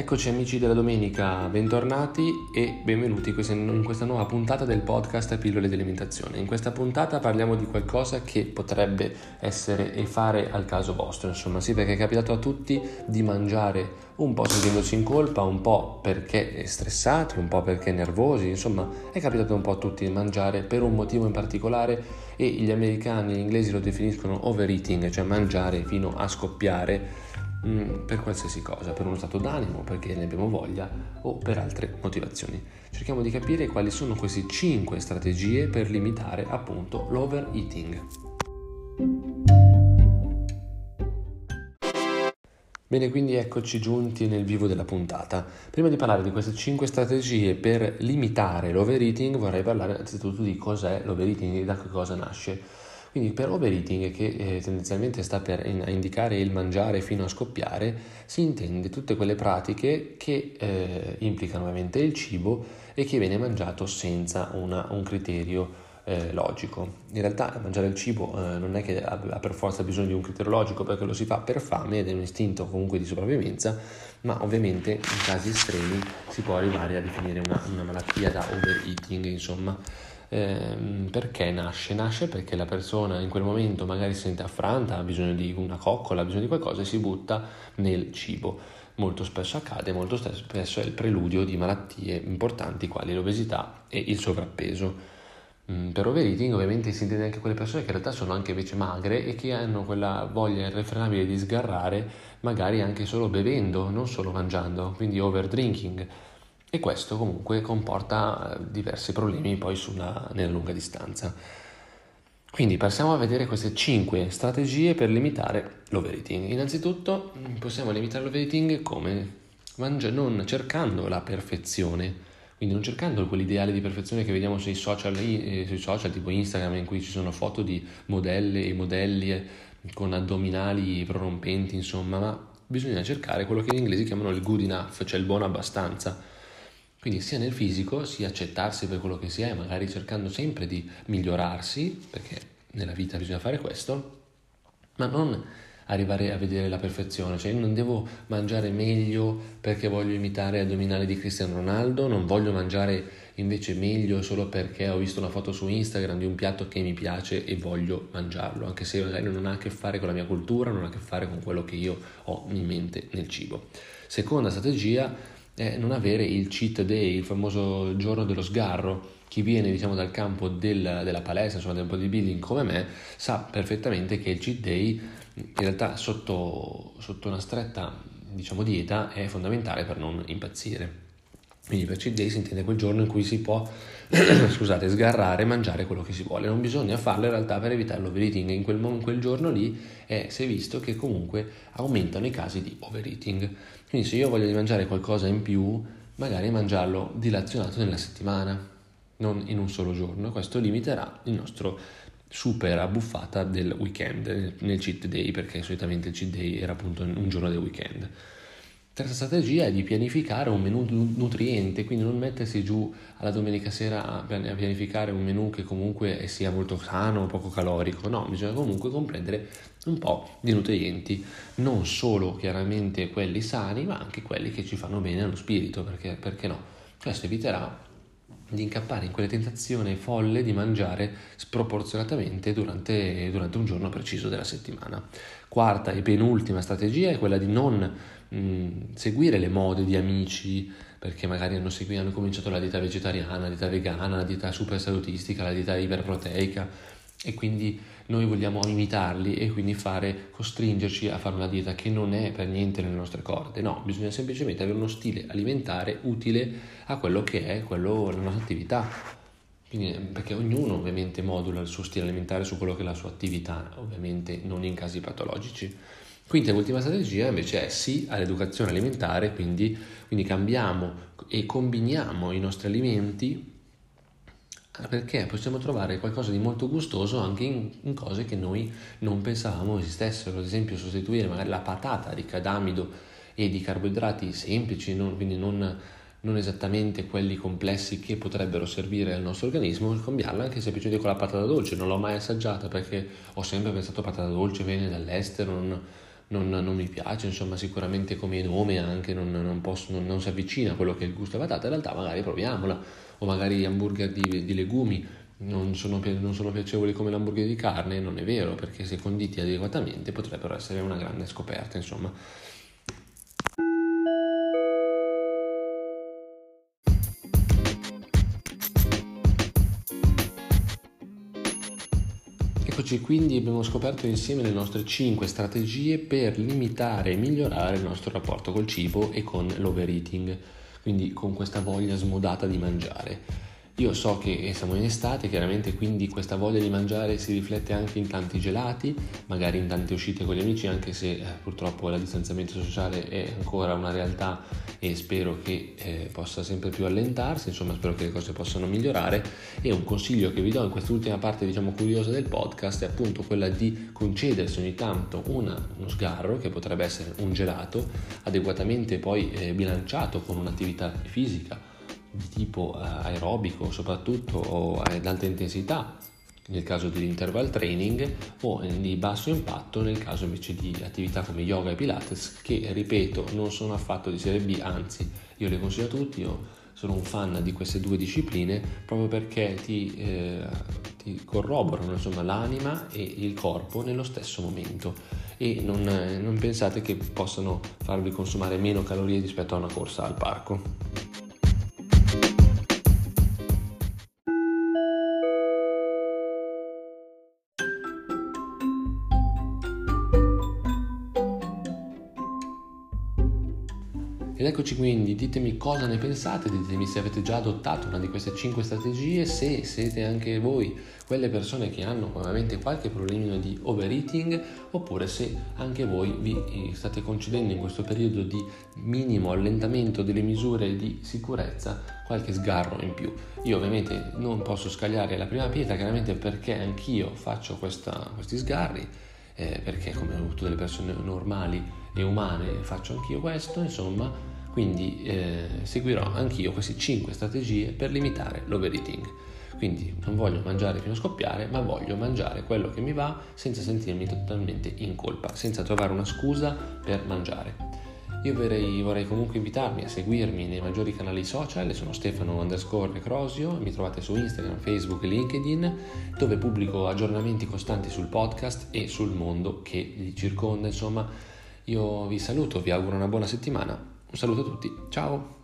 Eccoci amici della domenica, bentornati e benvenuti in questa nuova puntata del podcast Pillole di alimentazione. In questa puntata parliamo di qualcosa che potrebbe essere e fare al caso vostro, insomma, sì, perché è capitato a tutti di mangiare un po' sentendosi in colpa, un po' perché stressati, un po' perché nervosi, insomma, è capitato un po' a tutti di mangiare per un motivo in particolare e gli americani e gli inglesi lo definiscono overeating, cioè mangiare fino a scoppiare Mm, per qualsiasi cosa, per uno stato d'animo, perché ne abbiamo voglia o per altre motivazioni. Cerchiamo di capire quali sono queste 5 strategie per limitare appunto l'overeating. Bene, quindi eccoci giunti nel vivo della puntata. Prima di parlare di queste 5 strategie per limitare l'overeating, vorrei parlare innanzitutto di cos'è l'overeating e da che cosa nasce. Quindi per overeating, che eh, tendenzialmente sta per in, indicare il mangiare fino a scoppiare, si intende tutte quelle pratiche che eh, implicano ovviamente il cibo e che viene mangiato senza una, un criterio eh, logico. In realtà mangiare il cibo eh, non è che ha, ha, per forza bisogno di un criterio logico perché lo si fa per fame ed è un istinto comunque di sopravvivenza, ma ovviamente in casi estremi si può arrivare a definire una, una malattia da overeating, insomma. Eh, perché nasce? Nasce perché la persona in quel momento magari si sente affranta, ha bisogno di una coccola, ha bisogno di qualcosa e si butta nel cibo. Molto spesso accade, molto spesso è il preludio di malattie importanti quali l'obesità e il sovrappeso. Mm, per overeating ovviamente si intende anche quelle persone che in realtà sono anche invece magre e che hanno quella voglia irrefrenabile di sgarrare magari anche solo bevendo, non solo mangiando, quindi overdrinking e questo comunque comporta eh, diversi problemi poi sulla, nella lunga distanza. Quindi passiamo a vedere queste 5 strategie per limitare l'overeating. Innanzitutto mm, possiamo limitare l'overeating come? Non cercando la perfezione, quindi non cercando quell'ideale di perfezione che vediamo sui social, eh, sui social tipo Instagram in cui ci sono foto di modelle e modelli eh, con addominali prorompenti, insomma, ma bisogna cercare quello che gli inglesi chiamano il good enough, cioè il buono abbastanza quindi sia nel fisico, sia accettarsi per quello che si è, magari cercando sempre di migliorarsi, perché nella vita bisogna fare questo, ma non arrivare a vedere la perfezione, cioè io non devo mangiare meglio perché voglio imitare addominali di Cristiano Ronaldo, non voglio mangiare invece meglio solo perché ho visto una foto su Instagram di un piatto che mi piace e voglio mangiarlo, anche se magari non ha a che fare con la mia cultura, non ha a che fare con quello che io ho in mente nel cibo. Seconda strategia è non avere il cheat day, il famoso giorno dello sgarro. Chi viene diciamo, dal campo del, della palestra, insomma, del bodybuilding come me, sa perfettamente che il cheat day in realtà sotto, sotto una stretta diciamo, dieta è fondamentale per non impazzire. Quindi per cheat day si intende quel giorno in cui si può scusate, sgarrare e mangiare quello che si vuole. Non bisogna farlo in realtà per evitare l'overeating. In quel, in quel giorno lì è, si è visto che comunque aumentano i casi di overeating. Quindi se io voglio mangiare qualcosa in più, magari mangiarlo dilazionato nella settimana, non in un solo giorno. Questo limiterà il nostro super abbuffata del weekend nel cheat day, perché solitamente il cheat day era appunto un giorno del weekend. Terza strategia è di pianificare un menù nutriente, quindi non mettersi giù alla domenica sera a pianificare un menù che comunque sia molto sano, poco calorico, no, bisogna comunque comprendere un po' di nutrienti, non solo chiaramente quelli sani, ma anche quelli che ci fanno bene allo spirito, perché, perché no? Questo eviterà di incappare in quelle tentazioni folle di mangiare sproporzionatamente durante, durante, un giorno preciso della settimana. Quarta e penultima strategia è quella di non mh, seguire le mode di amici perché magari hanno, seguito, hanno cominciato la dieta vegetariana, la dieta vegana, la dieta super salutistica, la dieta iperproteica e quindi noi vogliamo imitarli e quindi fare, costringerci a fare una dieta che non è per niente nelle nostre corde, no, bisogna semplicemente avere uno stile alimentare utile a quello che è quello, la nostra attività. Quindi, perché ognuno ovviamente modula il suo stile alimentare su quello che è la sua attività, ovviamente non in casi patologici. Quinta e ultima strategia invece è sì all'educazione alimentare, quindi, quindi cambiamo e combiniamo i nostri alimenti perché? Possiamo trovare qualcosa di molto gustoso anche in, in, cose che noi non pensavamo esistessero, ad esempio sostituire magari la patata ricca d'amido e di carboidrati semplici, non, quindi non, non, esattamente quelli complessi che potrebbero servire al nostro organismo, cambiarla anche semplicemente con la patata dolce, non l'ho mai assaggiata perché ho sempre pensato patata dolce viene dall'estero, non, non, non, mi piace, insomma sicuramente come nome anche non, non, posso, non, si avvicina a quello che è il gusto della patata, in realtà magari proviamola, o magari hamburger di, di legumi non sono, non sono, piacevoli come l'hamburger di carne, non è vero, perché se conditi adeguatamente potrebbero essere una grande scoperta, insomma. Eccoci quindi abbiamo scoperto insieme le nostre 5 strategie per limitare e migliorare il nostro rapporto col cibo e con l'overeating, quindi con questa voglia smodata di mangiare. Io so che siamo in estate, chiaramente quindi questa voglia di mangiare si riflette anche in tanti gelati, magari in tante uscite con gli amici, anche se eh, purtroppo il distanziamento sociale è ancora una realtà e spero che eh, possa sempre più allentarsi, insomma spero che le cose possano migliorare. E un consiglio che vi do in quest'ultima parte diciamo curiosa del podcast è appunto quella di concedersi ogni tanto una, uno sgarro che potrebbe essere un gelato adeguatamente poi eh, bilanciato con un'attività fisica di tipo eh, aerobico soprattutto o ad alta intensità nel caso dell'interval training o di basso impatto nel caso invece di attività come yoga e pilates che ripeto non sono affatto di serie B anzi io le consiglio a tutti io sono un fan di queste due discipline proprio perché ti, eh, ti corroborano insomma, l'anima e il corpo nello stesso momento e non, non pensate che possano farvi consumare meno calorie rispetto a una corsa al parco. Ed eccoci quindi, ditemi cosa ne pensate, ditemi se avete già adottato una di queste 5 strategie, se siete anche voi quelle persone che hanno ovviamente qualche problemino di overeating oppure se anche voi vi state concedendo in questo periodo di minimo allentamento delle misure di sicurezza qualche sgarro in più. Io ovviamente non posso scagliare la prima pietra, chiaramente perché anch'io faccio questa, questi sgarri, eh, perché come tutte le persone normali e umane faccio anch'io questo, insomma quindi eh, seguirò anch'io queste 5 strategie per limitare l'overeating. Quindi non voglio mangiare fino a scoppiare, ma voglio mangiare quello che mi va senza sentirmi totalmente in colpa, senza trovare una scusa per mangiare. Io vorrei, vorrei, comunque invitarmi a seguirmi nei maggiori canali social, sono Stefano underscore Crosio, mi trovate su Instagram, Facebook e LinkedIn, dove pubblico aggiornamenti costanti sul podcast e sul mondo che li circonda. Insomma, io vi saluto, vi auguro una buona settimana un saluto a tutti, ciao!